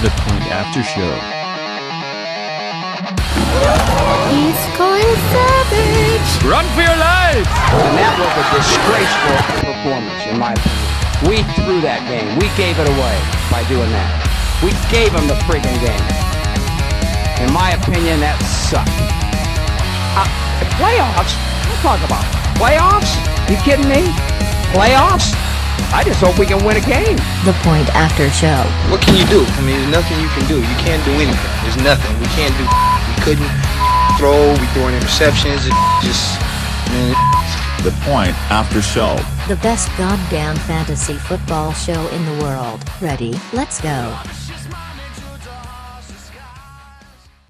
The Point After Show. He's going savage. Run for your life! And that was a disgraceful performance, in my opinion. We threw that game. We gave it away by doing that. We gave them the freaking game. In my opinion, that sucked. Uh, playoffs? What talk about? Playoffs? You kidding me? Playoffs? I just hope we can win a game. The Point After Show. What can you do? I mean, there's nothing you can do. You can't do anything. There's nothing. We can't do. We couldn't throw. We throwing interceptions. It just, man. The Point After Show. The best goddamn fantasy football show in the world. Ready? Let's go.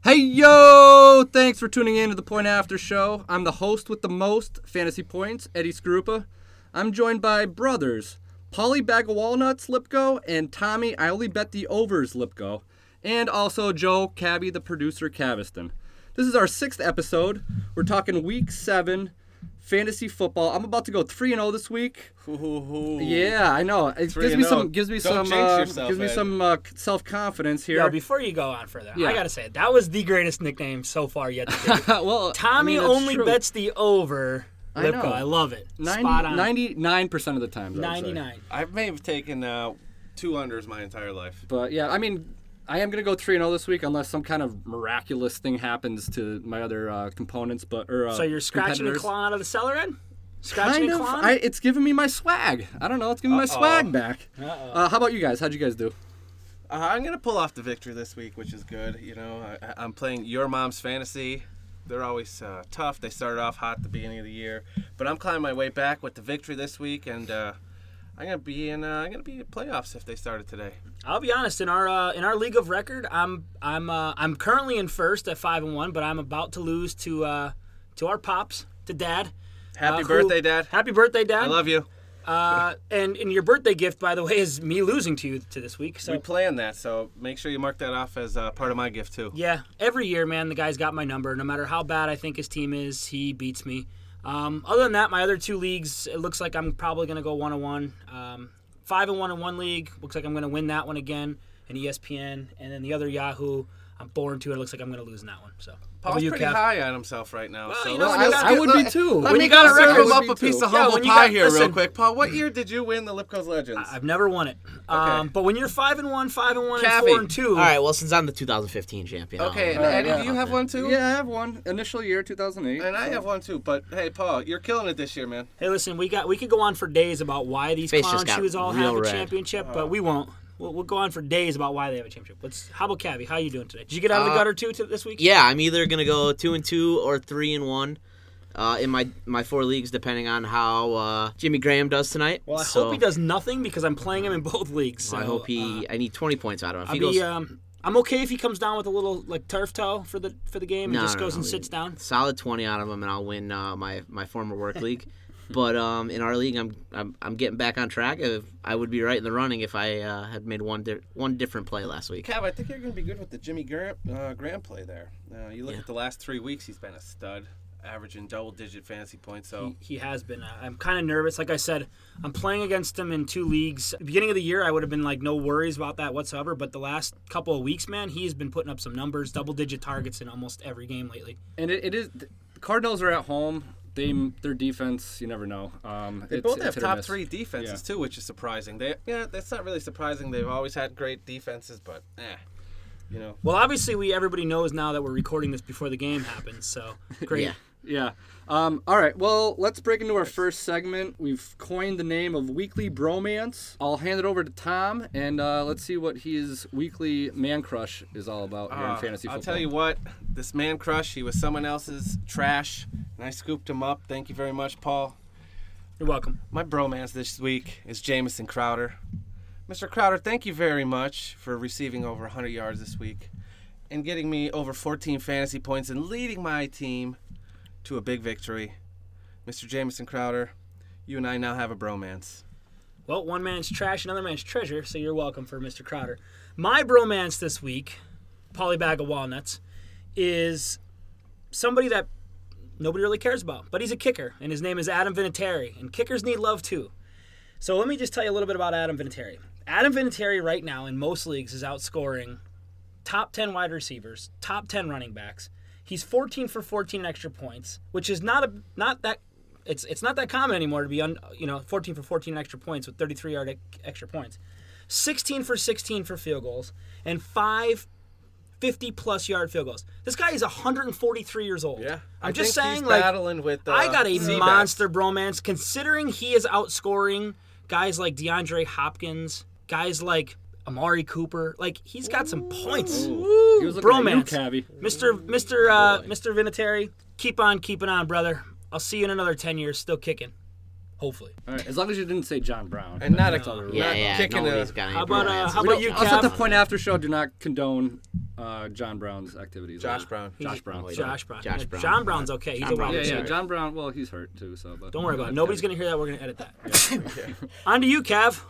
Hey yo! Thanks for tuning in to the Point After Show. I'm the host with the most fantasy points, Eddie Skorupa. I'm joined by brothers Polly Bag of Walnuts Lipko and Tommy I Only Bet the Overs Lipko, and also Joe Cabby, the producer Caviston. This is our sixth episode. We're talking Week Seven fantasy football. I'm about to go three and zero this week. Yeah, I know. It gives me some gives me Don't some jinx uh, yourself, gives me Ed. some uh, self confidence here. Yo, before you go on further, Yeah. I gotta say that was the greatest nickname so far yet. To date. well, Tommy I mean, only true. bets the over. I Lipko, know. I love it. 90, Spot on. 99% of the time. I would 99. I may have taken uh, two unders my entire life. But yeah, I mean, I am going to go 3 0 this week unless some kind of miraculous thing happens to my other uh, components. But or, uh, So you're scratching the claw out of the cellar, Ed? Scratching Kind of. clawing? I, it's giving me my swag. I don't know. It's giving me my swag back. Uh, how about you guys? How'd you guys do? Uh, I'm gonna pull off the victory this week, which is good. You know, I, I'm playing your mom's fantasy. They're always uh, tough. They started off hot at the beginning of the year, but I'm climbing my way back with the victory this week, and uh, I'm gonna be in. Uh, I'm gonna be in playoffs if they started today. I'll be honest. In our uh, in our league of record, I'm I'm uh, I'm currently in first at five and one, but I'm about to lose to uh, to our pops, to Dad. Happy Uh, who- birthday, Dad! Happy birthday, Dad! I love you. Uh, and and your birthday gift, by the way, is me losing to you to this week. So We planned that, so make sure you mark that off as uh, part of my gift too. Yeah, every year, man, the guy's got my number. No matter how bad I think his team is, he beats me. Um, other than that, my other two leagues, it looks like I'm probably going to go one on one. Um, Five and one in one league. Looks like I'm going to win that one again in E ESPN. And then the other Yahoo, I'm born to. It looks like I'm going to lose in that one. So, Paul's you, pretty Kev? high on himself right now. so you know, let's- when you let's got- I would be too. Let When me you got go a serve him up a be piece too. of humble when you pie got- here, listen. real quick. Paul, what year did you win the Lipko's Legends? I've never won it. Um, but when you're five and one, five and one, and Cavi. four and two, All right, well, since I'm the 2015 champion. Okay, and I'll- Eddie, do you have one too? Yeah, I have one. Initial year 2008. And I have one too. But hey, Paul, you're killing it this year, man. Hey, listen, we got we could go on for days about why these Face clown shoes all have a championship, but we won't. We'll, we'll go on for days about why they have a championship. Let's. How about Cavi? How are you doing today? Did you get out of the Uh, gutter too to this week? Yeah, I'm either gonna go two and two or three and one. Uh, in my my four leagues, depending on how uh, Jimmy Graham does tonight. Well, I So, hope he does nothing because I'm playing him in both leagues. So, I hope he. uh, I need 20 points out of him. If I'll he be. goes Um, I'm okay if he comes down with a little like turf toe for the for the game and No, just no, goes no, and sits down. solid 20 out of him, and I'll win uh, my my former work league. But um, in our league, I'm, I'm I'm getting back on track. If I would be right in the running if I uh, had made one di- one different play last week. Cav, I think you're going to be good with the Jimmy Graham, uh, Graham play there. Uh, you look Yeah. at the last three weeks, he's been a stud, averaging double-digit fantasy points. So He, he has been. Uh, I'm kind of nervous. Like I said, I'm playing against him in two leagues. Beginning of the year, I would have been like no worries about that whatsoever. But the last couple of weeks, man, he's been putting up some numbers, double digit targets in almost every game lately. And it, it is. The Cardinals are at home. They their defense, you never know. Um, they it's- both have top miss. three defenses Yeah. too, which is surprising. They yeah, that's not really surprising. They've always had great defenses, but eh, you know. Well, obviously, we everybody knows now that we're recording this before the game happens. So great. Yeah. Yeah. Um, all right. Well, let's break into our first segment. We've coined the name of Weekly Bromance. I'll hand it over to Tom, and uh, let's see what his weekly man crush is all about here in Uh, fantasy football. I'll tell you what, this man crush, he was someone else's trash, and I scooped him up. Thank you very much, Paul. You're welcome. My bromance this week is Jamison Crowder. Mr. Crowder, thank you very much for receiving over 100 yards this week and getting me over 14 fantasy points and leading my team to a big victory. Mr. Jamison Crowder, you and I now have a bromance. Well, one man's trash, another man's treasure. So you're welcome for Mr. Crowder. My bromance this week, polybag of Walnuts, is somebody that nobody really cares about, but he's a kicker, and his name is Adam Vinatieri. And kickers need love too. So let me just tell you a little bit about Adam Vinatieri. Adam Vinatieri right now in most leagues is outscoring top 10 wide receivers, top 10 running backs. He's 14 for 14 extra points, which is not a not that it's it's not that common anymore to be on you know 14 for 14 extra points with 33 yard extra points. 16 for 16 for field goals and 5 50 plus yard field goals. This guy is 143 years old. Yeah, I'm I just saying like battling with. Uh, I got a Seabass. monster bromance considering he is outscoring guys like DeAndre Hopkins, guys like Amari Cooper. Like he's got some points. He was looking at you, Mr. Mr. Uh, Mr. Vinatieri, keep on keeping on, brother. I'll see you in another 10 years still kicking. Hopefully. All right, as long as you didn't say John Brown. And not a That's all there was. Yeah, not yeah. kicking a. How about, uh, bromance. how We about don't- you, us at the point after show do not condone uh, John Brown's activities. Josh Brown. Josh Brown. He's- Josh Brown. Josh Yeah, Brown. John Brown's okay. He's John a Brown. wide Yeah, yeah. receiver. John Brown. Well, he's hurt too. So, but Don't worry about it. Nobody's going to hear that. We're going to edit that. On to you, Cav.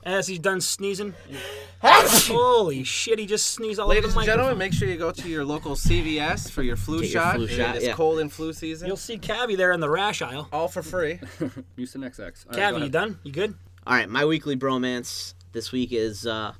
As he's done sneezing. Holy shit, he just sneezed all Ladies over the mic. Ladies and microphone. gentlemen, make sure you go to your local CVS for your flu Get your shot. flu shot, It's yeah. cold and flu season. You'll see Cavi there in the rash aisle. All for free. Houston XX. All right, go Cavi, you ahead. done? You good? All right, my weekly bromance this week is uh,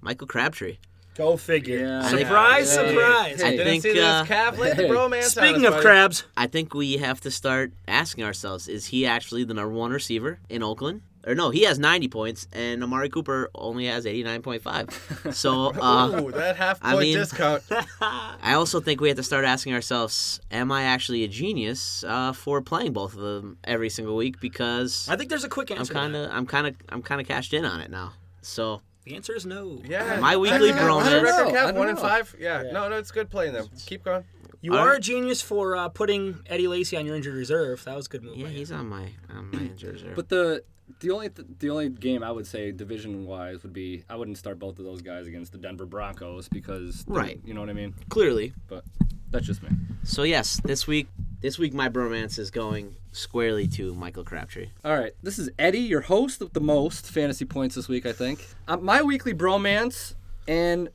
Michael Crabtree. Go figure. Yeah. surprise, Yeah. surprise. I Didn't think, see this uh, Cav laid the hey. bromance Speaking of buddy. crabs, I think we have to start asking ourselves: Is he actually the number one receiver in Oakland? Or no, he has 90 points, and Amari Cooper only has 89.5. So uh, Ooh, that half I mean- discount. I also think we have to start asking ourselves: Am I actually a genius uh, for playing both of them every single week? Because I think there's a quick answer. I'm kind of, I'm kind of, I'm kind of cashed in on it now. So that. The answer is no. Yeah. My weekly Check it out. What's bromance. record, I don't Cav? One and know. five. Yeah. No, no, it's good playing them. Keep going. You All are right. a genius for uh, putting Eddie Lacy on your injured reserve. That was a good move. yeah, by you. he's on my, on my injured reserve. But the the only th- the only game I would say division wise would be I wouldn't start both of those guys against the Denver Broncos because Right. you know what I mean. clearly, But that's just me. So yes, this week this week my bromance is going squarely to Michael Crabtree. All right, this is Eddie, your host with the most fantasy points this week, I think. Uh, my weekly bromance, and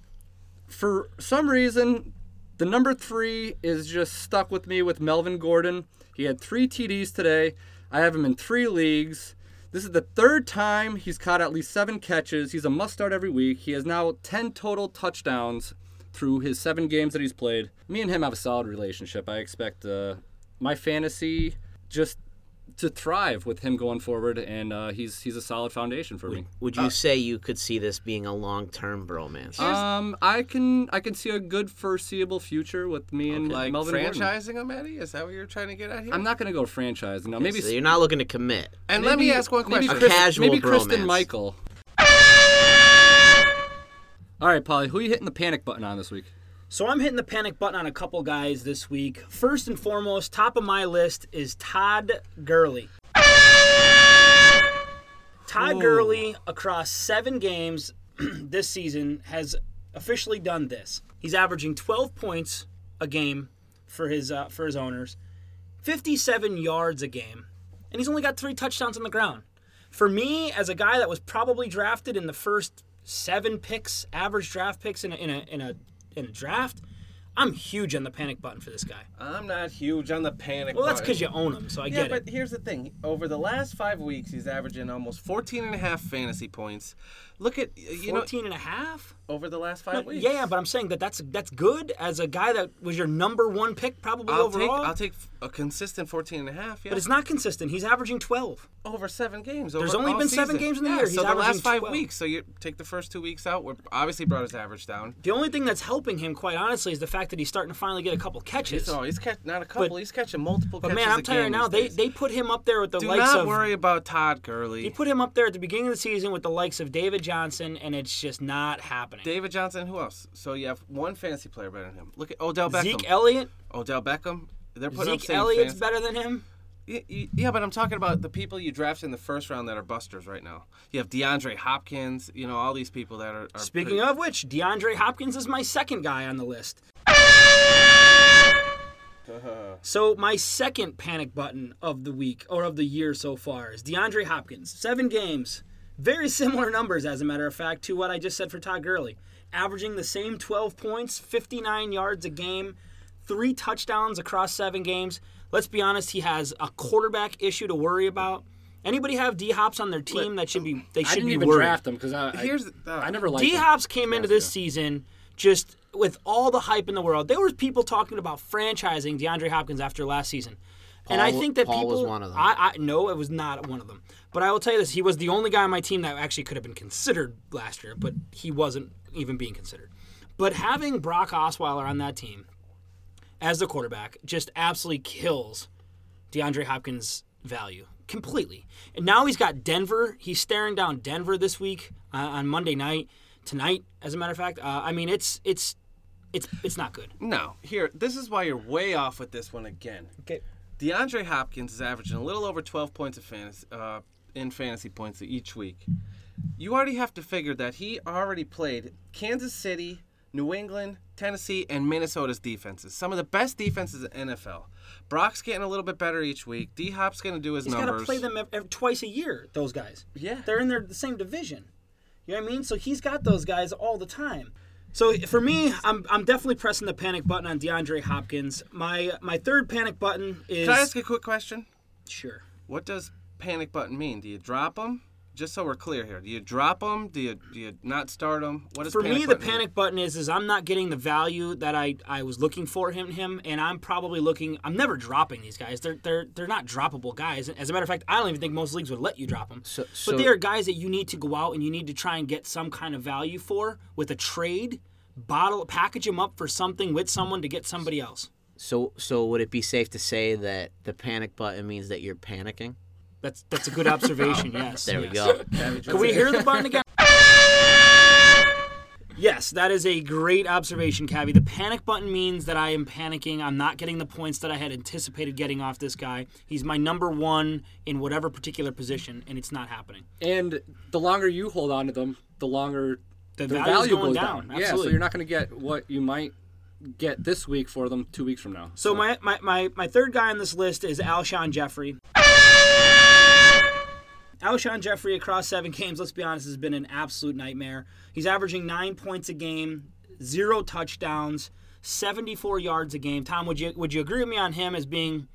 for some reason, the number three is just stuck with me with Melvin Gordon. He had three TDs today. I have him in three leagues. This is the third time he's caught at least seven catches. He's a must start every week. He has now 10 total touchdowns through his seven games that he's played. Me and him have a solid relationship. I expect uh, my fantasy just to thrive with him going forward, and uh, he's he's a solid foundation for me. Would you say you could see this being a long term bromance? Um, I can I can see a good foreseeable future with me and Like Melvin Gordon. franchising him, Eddie? Is that what you're trying to get at here? I'm not gonna go franchise. No, maybe so you're not looking to commit. and let me ask one maybe question. A Chris- casual maybe Kristen. Michael. All right, Polly, who are you hitting the panic button on this week? So I'm hitting the panic button on a couple guys this week. First and foremost, top of my list is Todd Gurley. Todd Gurley, across seven games this season, has officially done this. He's averaging 12 points a game for his uh, for his owners, 57 yards a game, and he's only got three touchdowns on the ground. For me, as a guy that was probably drafted in the first seven picks, average draft picks in a, in a, in a in a draft, I'm huge on the panic button for this guy. I'm not huge on the panic. Well, that's because you own him, so I Yeah, get it. Yeah, but here's the thing. Over the last five weeks, he's averaging almost 14 and a half fantasy points. Look at you know 14 and a half? over the last No, five weeks. yeah, but I'm saying that that's that's good as a guy that was your number one pick probably I'll take overall. I'll take a consistent 14 and a half. Yeah, but it's not consistent. He's averaging 12. over seven games. There's only been seven games in the yeah, year. He's so the last five 12. weeks. So you take the first two weeks out. We're obviously brought his average down. The only thing that's helping him, quite honestly, is the fact that he's starting to finally get a couple catches. So oh, he's catch, not a couple. he's catching multiple. but catches man, I'm telling you now, they they put him up there with the do likes not worry about Todd Gurley. He put him up there at the beginning of the season with the likes of David Johnson, and it's just not happening. David Johnson. Who else? So you have one fantasy player better than him. Look at Odell Beckham. Zeke Elliott, Odell Beckham. They're putting up Zeke Elliott's fantasy- better than him. Yeah, but I'm talking about the people you draft in the first round that are busters right now. You have DeAndre Hopkins, you know, all these people that are. are Speaking of which, DeAndre Hopkins is my second guy on the list. So my second panic button of the week or of the year so far is DeAndre Hopkins. Seven games, very similar numbers as a matter of fact to what I just said for Todd Gurley, averaging the same 12 points, 59 yards a game, three touchdowns across seven games. Let's be honest, he has a quarterback issue to worry about. Anybody have D Hops on their team that should be they I should didn't be even worried. draft him because I, I Here's uh, I never liked D him. Hops came into this season just with all the hype in the world. There was people talking about franchising DeAndre Hopkins after last season. And I think that Paul people was one of them. I, I no, it was not one of them. But I will tell you this: he was the only guy on my team that actually could have been considered last year, but he wasn't even being considered. But having Brock Osweiler on that team as the quarterback just absolutely kills DeAndre Hopkins' value completely. And now he's got Denver. He's staring down Denver this week uh, on Monday night, tonight, as a matter of fact. Uh, I mean, it's it's it's it's not good. no. Here, this is why you're way off with this one again. Okay. DeAndre Hopkins is averaging a little over 12 points of fantasy uh, in fantasy points each week. You already have to figure that he already played Kansas City, New England, Tennessee, and Minnesota's defenses. Some of the best defenses in NFL. Brock's getting a little bit better each week. D Hop's going to do his numbers. He's got to play them ev- ev- twice a year. Those guys. Yeah. They're in their the same division. You know what I mean? So he's got those guys all the time. So for me, I'm, I'm definitely pressing the panic button on DeAndre Hopkins. My my third panic button is Can I ask a quick question? sure. What does panic button mean? Do you drop him? Just so we're clear here, do you drop them? Do you do you not start them? What does For panic me, the button mean? panic button is is I'm not getting the value that I, I was looking for him him, and I'm probably looking. I'm never dropping these guys. They're they're they're not droppable guys. As a matter of fact, I don't even think most leagues would let you drop them. So- but they are guys that you need to go out and you need to try and get some kind of value for with a trade, bottle package them up for something with someone to get somebody else. So, so would it be safe to say that the panic button means that you're panicking? That's that's a good observation. Yes. There we yes. go. Can we hear the button again? Yes, that is a great observation, Cabby. The panic button means that I am panicking. I'm not getting the points that I had anticipated getting off this guy. He's my number one in whatever particular position, and it's not happening. And the longer you hold on to them, the longer The their value going goes down. Yeah, so you're not going to get what you might get this week for them two weeks from now. So my, my, my, my third guy on this list is Alshon Jeffery. Alshon Jeffery across seven games, let's be honest, has been an absolute nightmare. He's averaging nine points a game, zero touchdowns, 74 yards a game. Tom, would you would you agree with me on him as being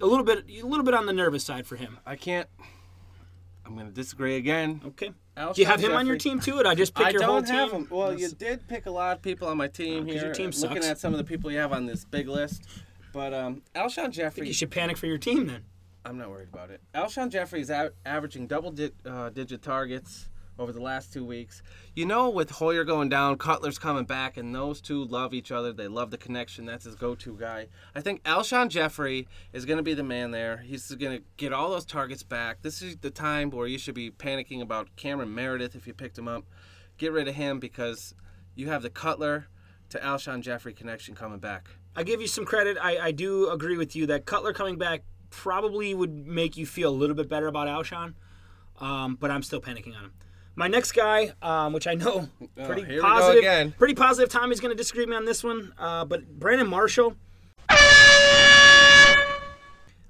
a little bit a little bit on the nervous side for him? I can't. I'm going to disagree again. Okay. Alshon Do you have him on your team too? Or I just pick I your don't whole team? have him. Well, you did pick a lot of people on my team 'cause here. your team looking sucks. at some of the people you have on this big list, but um, Alshon Jeffery. you should panic for your team then. I'm not worried about it. Alshon Jeffery is averaging double di- uh, digit targets over the last two weeks. You know, with Hoyer going down, Cutler's coming back, and those two love each other. They love the connection. That's his go-to guy. I think Alshon Jeffery is going to be the man there. He's going to get all those targets back. This is the time where you should be panicking about Cameron Meredith if you picked him up. Get rid of him because you have the Cutler to Alshon Jeffery connection coming back. I give you some credit. I, I do agree with you that Cutler coming back probably would make you feel a little bit better about Alshon, um, but I'm still panicking on him. My next guy, um, which I know pretty Oh, we go positive, again. pretty positive. Tommy's going to disagree with me on this one, uh, but Brandon Marshall.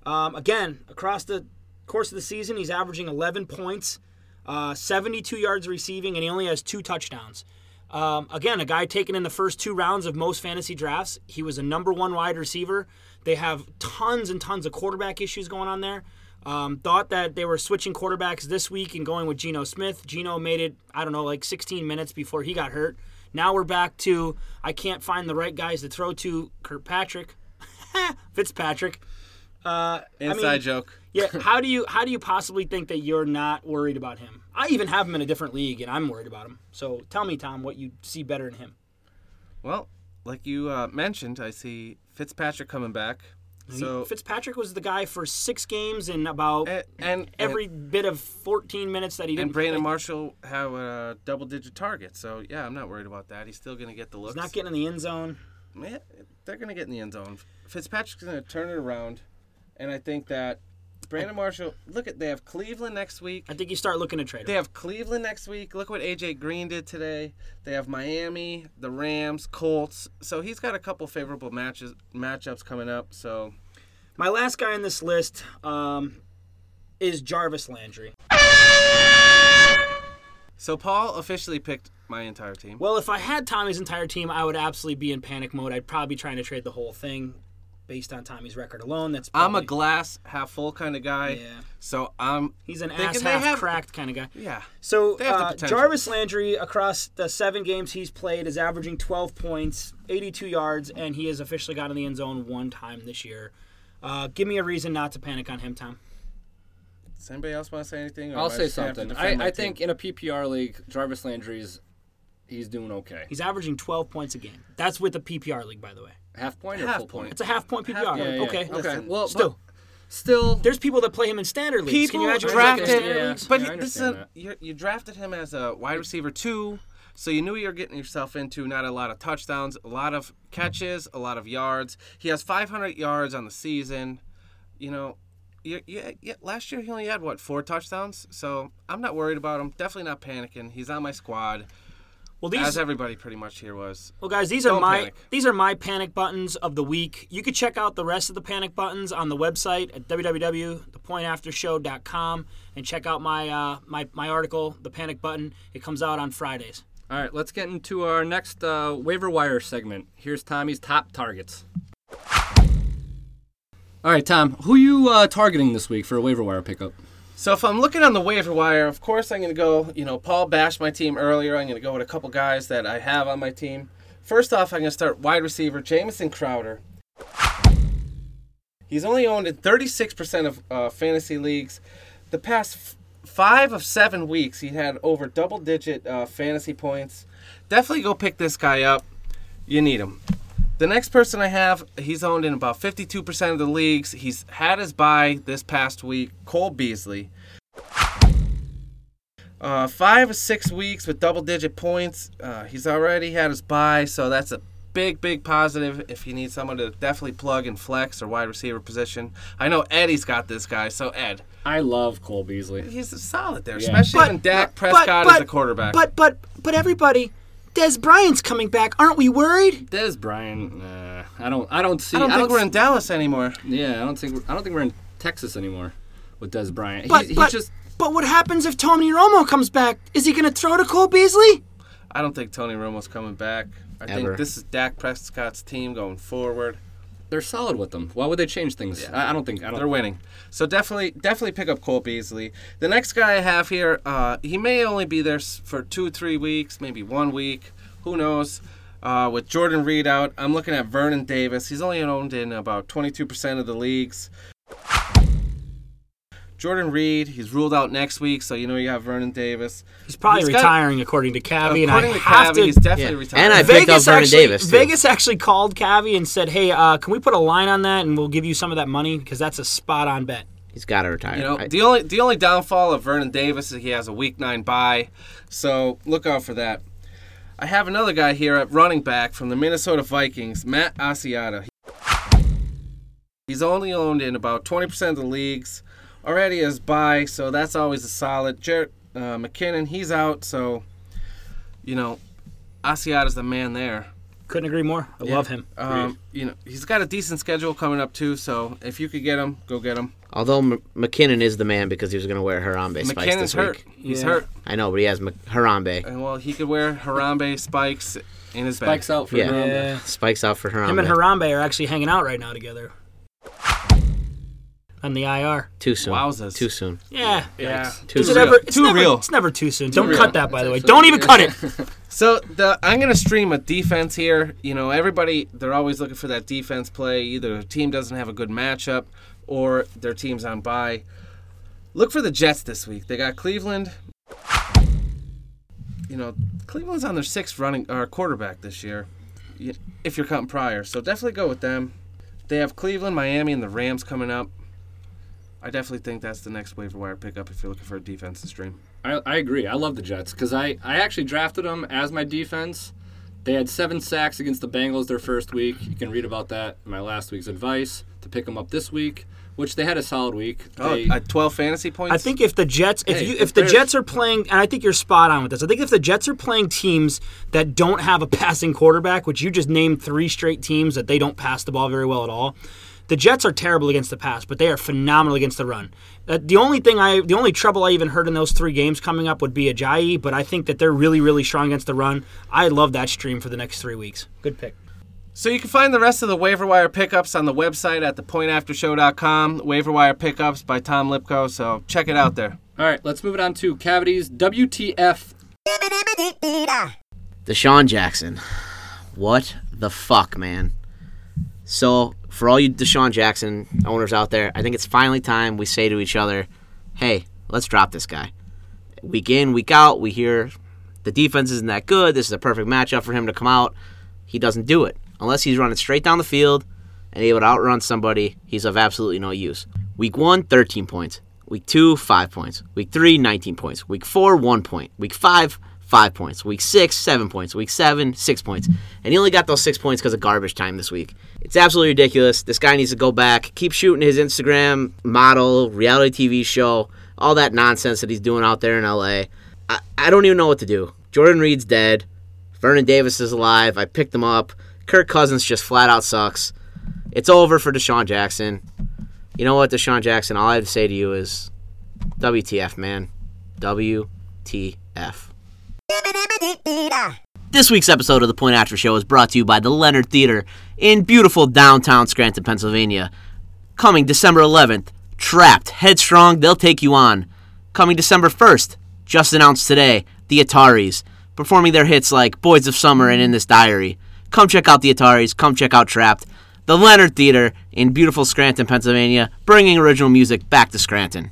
Um, again, across the course of the season, he's averaging 11 points, uh, 72 yards receiving, and he only has two touchdowns. Um, again, a guy taken in the first two rounds of most fantasy drafts. He was a number one wide receiver. They have tons and tons of quarterback issues going on there. Um, thought that they were switching quarterbacks this week and going with Geno Smith. Geno made it, I don't know, like 16 minutes before he got hurt. Now we're back to I can't find the right guys to throw to Kirkpatrick, Fitzpatrick. Uh, I Inside mean, joke. yeah, how do you how do you possibly think that you're not worried about him? I even have him in a different league, and I'm worried about him. So tell me, Tom, what you see better in him. Well, like you uh, mentioned, I see Fitzpatrick coming back. So Fitzpatrick was the guy for six games and about and, and every bit of 14 minutes that he didn't and Brandon play. Marshall have a double-digit target. So yeah, I'm not worried about that. He's still going to get the looks. He's not getting in the end zone. Yeah, they're going to get in the end zone. Fitzpatrick's going to turn it around, and I think that Brandon Marshall. Look at they have Cleveland next week. I think you start looking to trade They have Cleveland next week. Look what AJ Green did today. They have Miami, the Rams, Colts. So he's got a couple favorable matches matchups coming up. So My last guy on this list um, is Jarvis Landry. so Paul officially picked my entire team. Well, if I had Tommy's entire team, I would absolutely be in panic mode. I'd probably be trying to trade the whole thing based on Tommy's record alone. That's I'm a glass half full kind of guy. Yeah. So I'm. He's an thinking ass half have- cracked kind of guy. Yeah. So They have the uh, potential. Jarvis Landry across the seven games he's played is averaging 12 points, 82 yards, and he has officially got in the end zone one time this year. Uh, give me a reason not to panic on him, Tom. Does anybody else want to say anything? or I'll am I say just gonna have to something. I, I think in a PPR league, Jarvis Landry's he's doing okay. He's averaging 12 points a game. That's with the PPR league, by the way. Half point or Half full point? point. It's a half point PPR. Half- Yeah, yeah, okay. Okay. Listen, Well, Still, still, there's people that play him in standard leagues. Can People you imagine drafted, he's like in Yeah. but Yeah, I this is a, you, you drafted him as a wide receiver two, so you knew you were getting yourself into not a lot of touchdowns, a lot of catches, a lot of yards. He has 500 yards on the season. You know, you, you, yeah, last year he only had what four touchdowns, so I'm not worried about him. Definitely not panicking. He's on my squad, Well, these as everybody pretty much here was. Well, guys, these are my panic. these are my panic buttons of the week. You can check out the rest of the panic buttons on the website at www.thepointaftershow.com and check out my uh, my my article, the panic button. It comes out on Fridays. all right. Let's get into our next uh, waiver wire segment. Here's Tommy's top targets. All right, Tom, who you uh, targeting this week for a waiver wire pickup? So if I'm looking on the waiver wire, of course I'm going to go. You know, Paul bashed my team earlier. I'm going to go with a couple guys that I have on my team. First off, I'm going to start wide receiver Jamison Crowder. He's only owned in 36% of uh, fantasy leagues. The past f- five of seven weeks, he had over double-digit uh, fantasy points. Definitely go pick this guy up. You need him. The next person I have, he's owned in about 52% of the leagues. He's had his buy this past week, Cole Beasley. Uh, five or six weeks with double digit points. Uh, he's already had his buy, so that's a big, big positive if you need someone to definitely plug in flex or wide receiver position. I know Eddie's got this guy, so Ed, I love Cole Beasley. he's solid there, Yeah. especially But- when Dak but- Prescott but- is the quarterback. But but but everybody, Dez Bryant's coming back. Aren't we worried? Dez Bryant, nah, I don't, I don't see. I don't think we're see- in Dallas anymore. Yeah, I don't think, we're, I don't think we're in Texas anymore with Dez Bryant. But he's, he's but just but what happens if Tony Romo comes back? Is he going to throw to Cole Beasley? I don't think Tony Romo's coming back. I Ever. think this is Dak Prescott's team going forward. They're solid with them. Why would they change things? I, I don't think. I don't. They're winning. So definitely, definitely pick up Cole Beasley. The next guy I have here, uh, he may only be there for two, three weeks, maybe one week. Who knows? Uh, with Jordan Reed out, I'm looking at Vernon Davis. He's only owned in about 22% of the leagues. Jordan Reed, he's ruled out next week, so you know you have Vernon Davis. He's probably He's got- retiring, according to Cavi, and I to have Cavi, to. he's definitely Yeah. retired. And I picked up Vernon actually, Davis, too. Vegas actually called Cavi and said, "Hey, uh, can we put a line on that, and we'll give you some of that money because that's a spot on bet." He's got to retire. You know, I- the only the only downfall of Vernon Davis is he has a week nine bye, so look out for that. I have another guy here at running back from the Minnesota Vikings, Matt Asiata. He's only owned in about 20% of the leagues. Already is by, so that's always a solid. Jerick uh, McKinnon, he's out, so you know, Asiata's the man there. Couldn't agree more. I love him. Um, you know, he's got a decent schedule coming up too, so if you could get him, go get him. Although M- McKinnon is the man because he was going to wear Harambe spikes McKinnon's this hurt. week. He's Yeah. hurt. I know, but he has M- Harambe. And well, he could wear Harambe spikes in his Spikes bag. out for Yeah. Harambe. Yeah. Spikes out for Harambe. Him and Harambe are actually hanging out right now together. On the IR. Too soon. Wowzers. Too soon. Yeah. Yeah. Too Is soon. it ever, it's Too never, real. It's never too soon. Don't real. cut that, by the way. Don't even cut it. So the I'm gonna stream a defense here. You know, everybody they're always looking for that defense play. Either a team doesn't have a good matchup, or their team's on bye. Look for the Jets this week. They got Cleveland. You know, Cleveland's on their sixth running or quarterback this year. y- If you're counting prior, so definitely go with them. They have Cleveland, Miami, and the Rams coming up. I definitely think that's the next waiver wire pickup if you're looking for a defense to stream. I, I agree. I love the Jets because I, I actually drafted them as my defense. They had seven sacks against the Bengals their first week. You can read about that in my last week's advice to pick them up this week, which they had a solid week. Oh, They- at 12 fantasy points. I think if the Jets, if Hey, you, if if the Jets are playing, and I think you're spot on with this. I think if the Jets are playing teams that don't have a passing quarterback, which you just named three straight teams that they don't pass the ball very well at all. The Jets are terrible against the pass, but they are phenomenal against the run. Uh, the only thing I, the only trouble I even heard in those three games coming up would be Ajayi, but I think that they're really, really strong against the run. I love that stream for the next three weeks. Good pick. So you can find the rest of the waiver wire pickups on the website at thepointaftershow.com. Waiver wire pickups by Tom Lipko. So check it out there. All right, let's move it on to cavities. WTF? DeSean Jackson. What the fuck, man? So, for all you DeSean Jackson owners out there, I think it's finally time we say to each other, hey, let's drop this guy. Week in, week out, we hear the defense isn't that good. This is a perfect matchup for him to come out. He doesn't do it. Unless he's running straight down the field and able to outrun somebody, he's of absolutely no use. Week one, 13 points. Week two, 5 points. Week three, 19 points. Week four, 1 point. Week five, 5 points. Week six, 7 points. Week seven, 6 points. And he only got those 6 points because of garbage time this week. It's absolutely ridiculous. This guy needs to go back, keep shooting his Instagram model, reality TV show, all that nonsense that he's doing out there in LA. I, I don't even know what to do. Jordan Reed's dead. Vernon Davis is alive. I picked him up. Kirk Cousins just flat out sucks. It's over for DeSean Jackson. You know what, DeSean Jackson? All I have to say to you is WTF, man. WTF. This week's episode of the Point After Show is brought to you by the Leonard Theater in beautiful downtown Scranton, Pennsylvania. Coming December 11th, Trapped, Headstrong, They'll Take You On. Coming December 1st, just announced today, the Ataris, performing their hits like Boys of Summer and In This Diary. Come check out the Ataris, come check out Trapped. The Leonard Theater in beautiful Scranton, Pennsylvania, bringing original music back to Scranton.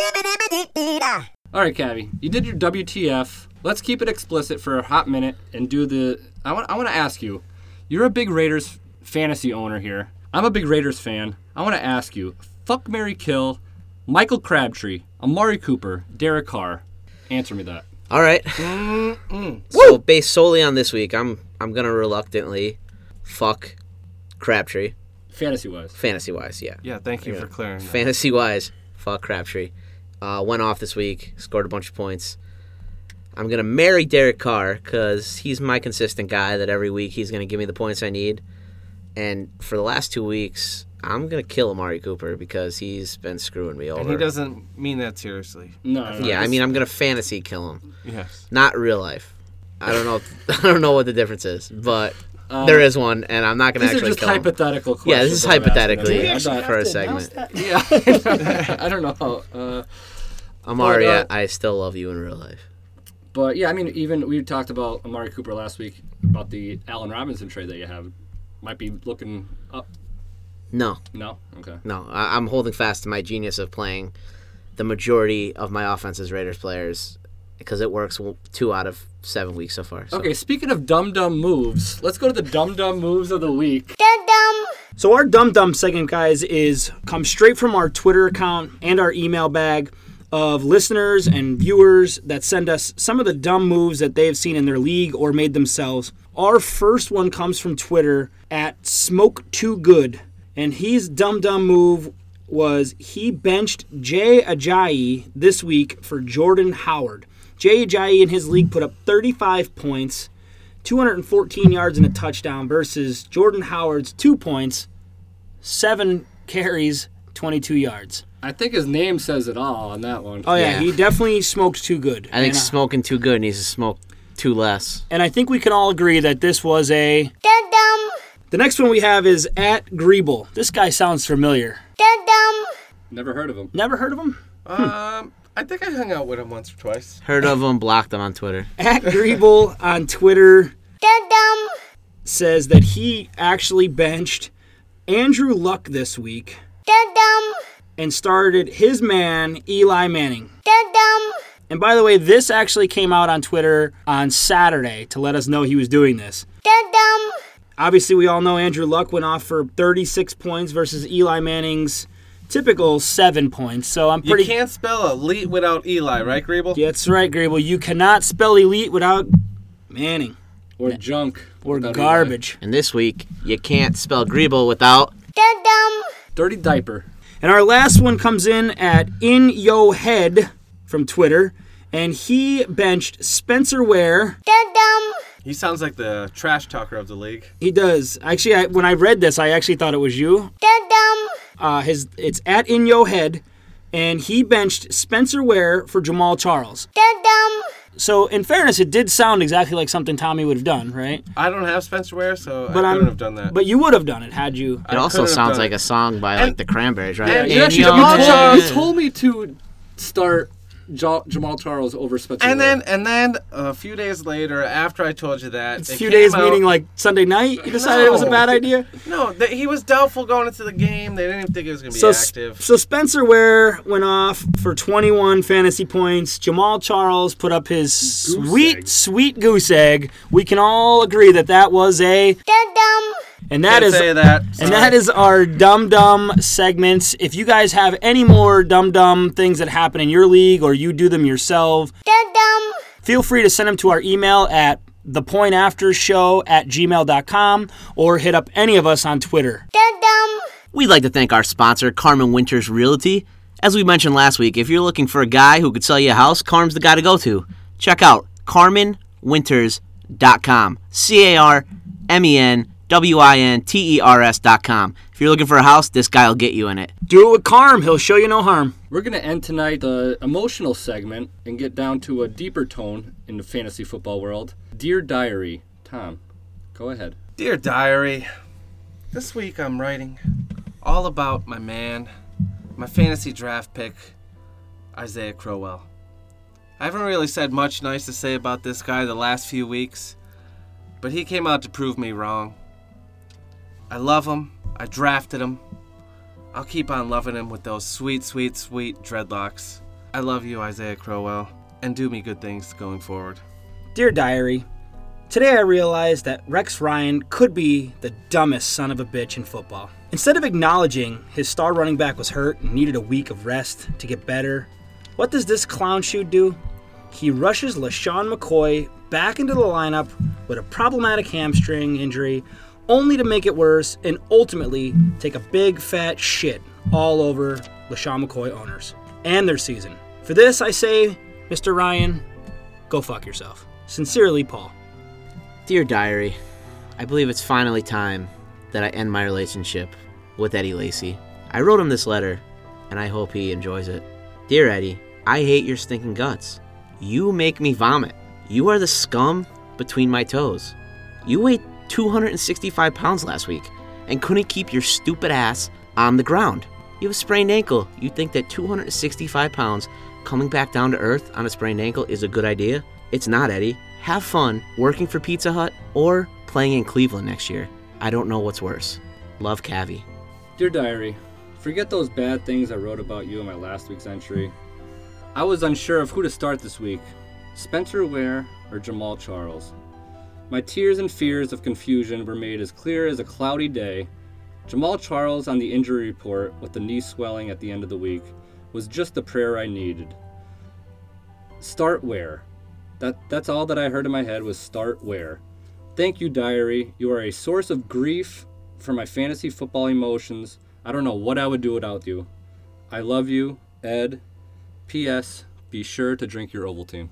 All right, Cavi, you did your WTF. Let's keep it explicit for a hot minute and do the. I want. I want to ask you. You're a big Raiders fantasy owner here. I'm a big Raiders fan. I want to ask you. Fuck Mary Kill, Michael Crabtree, Amari Cooper, Derek Carr. Answer me that. All right. So based solely on this week, I'm I'm gonna reluctantly fuck Crabtree. Fantasy wise. Fantasy wise, yeah. Yeah, thank you for clearing. Fantasy wise, fuck Crabtree. Uh, went off this week, scored a bunch of points. I'm gonna marry Derek Carr because he's my consistent guy. That every week he's gonna give me the points I need. And for the last two weeks, I'm gonna kill Amari Cooper because he's been screwing me over. And he doesn't mean that seriously. No. no, Yeah, I mean I'm gonna fantasy kill him, Yes. not real life. I don't know. I don't know what the difference is, but there is one, and I'm not gonna These are actually just kill him. hypothetical questions. Yeah, this is that I'm asking. hypothetically I'm not- for a segment. Yeah, I don't know. Uh, Amari, But, uh, I I still love you in real life. But yeah, I mean, even we talked about Amari Cooper last week about the Allen Robinson trade that you have. Might be looking up. No, No, okay. no, I, I'm holding fast to my genius of playing the majority of my offenses Raiders players because it works two out of seven weeks so far. So. Okay, speaking of dumb dumb moves, let's go to the dumb dumb moves of the week. Dum dumb! So our dumb dumb segment, guys, is come straight from our Twitter account and our email bag of listeners and viewers that send us some of the dumb moves that they've seen in their league or made themselves. Our first one comes from Twitter at Smoke Too Good, and his dumb dumb move was he benched Jay Ajayi this week for Jordan Howard. Jay Ajayi in his league put up 35 points. 214 yards and a touchdown versus Jordan Howard's two points, seven carries, 22 yards. I think his name says it all on that one. Oh yeah, Yeah. he definitely smoked too good. I think and, uh, smoking too good needs to smoke two less. and I think we can all agree that this was a. The next one we have is at Greeble. This guy sounds familiar. Never heard of him. Never heard of him? Um, I think I hung out with him once or twice. Heard of him, blocked him on Twitter. At Greeble on Twitter says that he actually benched Andrew Luck this week and started his man Eli Manning. And by the way, this actually came out on Twitter on Saturday to let us know he was doing this. Obviously, we all know Andrew Luck went off for 36 points versus Eli Manning's typical seven points. So I'm pretty. You can't spell elite without Eli, right, Grable? That's right, Grable. You cannot spell elite without Manning Or junk. or without garbage. And this week, you can't spell Greeble without. Eli. Dirty diaper. And our last one comes in at In Yo Head from Twitter, and he benched Spencer Ware. He sounds like the trash talker of the league. He does. Actually, I, when I read this, I actually thought it was you. Uh, his it's at In Yo Head, and he benched Spencer Ware for Jamaal Charles. So, in fairness, it did sound exactly like something Tommy would have done, right? I don't have Spencer Ware, so But I I'm- couldn't have done that. But you would have done it had you. It also sounds like it. a song by like And- the Cranberries, right? and- You actually your you told, you told me to start Ja- Jamaal Charles over Spencer. and Ware. then and then a few days later, after I told you that, A few days out- meaning like Sunday night, you decided it was a bad idea. no, that he was doubtful going into the game. They didn't even think he was going to be So, active. so Spencer Ware went off for 21 fantasy points. Jamaal Charles put up his sweet, egg. sweet goose egg. We can all agree that that was a and that Can't is say that. and that is our dum dum segments. If you guys have any more dum dum things that happen in your league or you do them yourself, feel free to send them to our email at thepointaftershow at gmail.com or hit up any of us on Twitter. We'd like to thank our sponsor, Carmen Winters Realty. As we mentioned last week, if you're looking for a guy who could sell you a house, Carm's the guy to go to. Check out carmenwinters.com. C A R M E N W I N T E R S.com. If you're looking for a house, this guy will get you in it. Do it with Carm, he'll show you no harm. We're going to end tonight the emotional segment and get down to a deeper tone in the fantasy football world. Dear Diary, Tom, go ahead. Dear Diary, this week I'm writing all about my man, my fantasy draft pick, Isaiah Crowell. I haven't really said much nice to say about this guy the last few weeks, but he came out to prove me wrong. I love him. I drafted him. I'll keep on loving him with those sweet, sweet, sweet dreadlocks. I love you, Isaiah Crowell, and do me good things going forward. Dear Diary, today I realized that Rex Ryan could be the dumbest son of a bitch in football. Instead of acknowledging his star running back was hurt and needed a week of rest to get better, what does this clown shoe do? He rushes LeSean McCoy back into the lineup with a problematic hamstring injury, only to make it worse and ultimately take a big fat shit all over LeSean McCoy owners and their season. For this, I say, Mr. Ryan, go fuck yourself. Sincerely, Paul. Dear Diary, I believe it's finally time that I end my relationship with Eddie Lacy. I wrote him this letter, and I hope he enjoys it. Dear Eddie, I hate your stinking guts. You make me vomit. You are the scum between my toes. You weighed 265 pounds last week and couldn't keep your stupid ass on the ground. You have a sprained ankle. You think that 265 pounds coming back down to earth on a sprained ankle is a good idea? It's not, Eddie. Have fun working for Pizza Hut or playing in Cleveland next year. I don't know what's worse. Love Cavi. Dear Diary, forget those bad things I wrote about you in my last week's entry. I was unsure of who to start this week Spencer Ware or Jamaal Charles. My tears and fears of confusion were made as clear as a cloudy day. Jamaal Charles on the injury report with the knee swelling at the end of the week was just the prayer I needed. Start where? That, that's all that I heard in my head was start where. Thank you, Diary. You are a source of grief for my fantasy football emotions. I don't know what I would do without you. I love you, Ed. P.S. Be sure to drink your Ovaltine.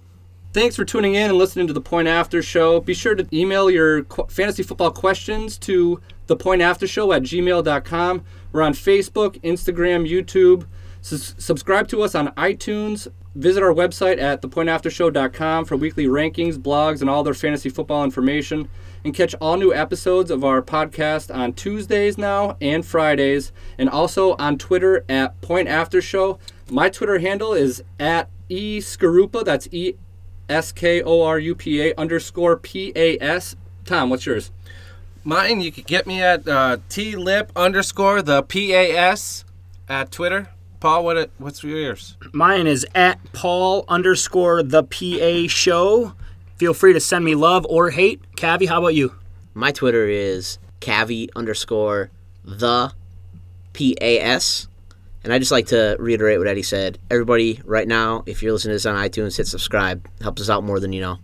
Thanks for tuning in and listening to the Point After Show. Be sure to email your fantasy football questions to thepointaftershow at gmail.com. We're on Facebook, Instagram, YouTube. Sus- subscribe to us on iTunes. Visit our website at thepointaftershow.com for weekly rankings, blogs, and all their fantasy football information. And catch all new episodes of our podcast on Tuesdays now and Fridays, and also on Twitter at Point After Show. My Twitter handle is at e Skorupa. That's e s k o r u p a underscore p a s. Tom, what's yours? Mine, you could get me at uh, T Lip underscore the PAS at Twitter. Paul, what it, what's yours? Mine is at Paul underscore the PA show. Feel free to send me love or hate. Cavi, how about you? My Twitter is Cavi underscore the PAS. And I just like to reiterate what Eddie said. Everybody, right now, if you're listening to this on iTunes, hit subscribe. Helps us out more than you know.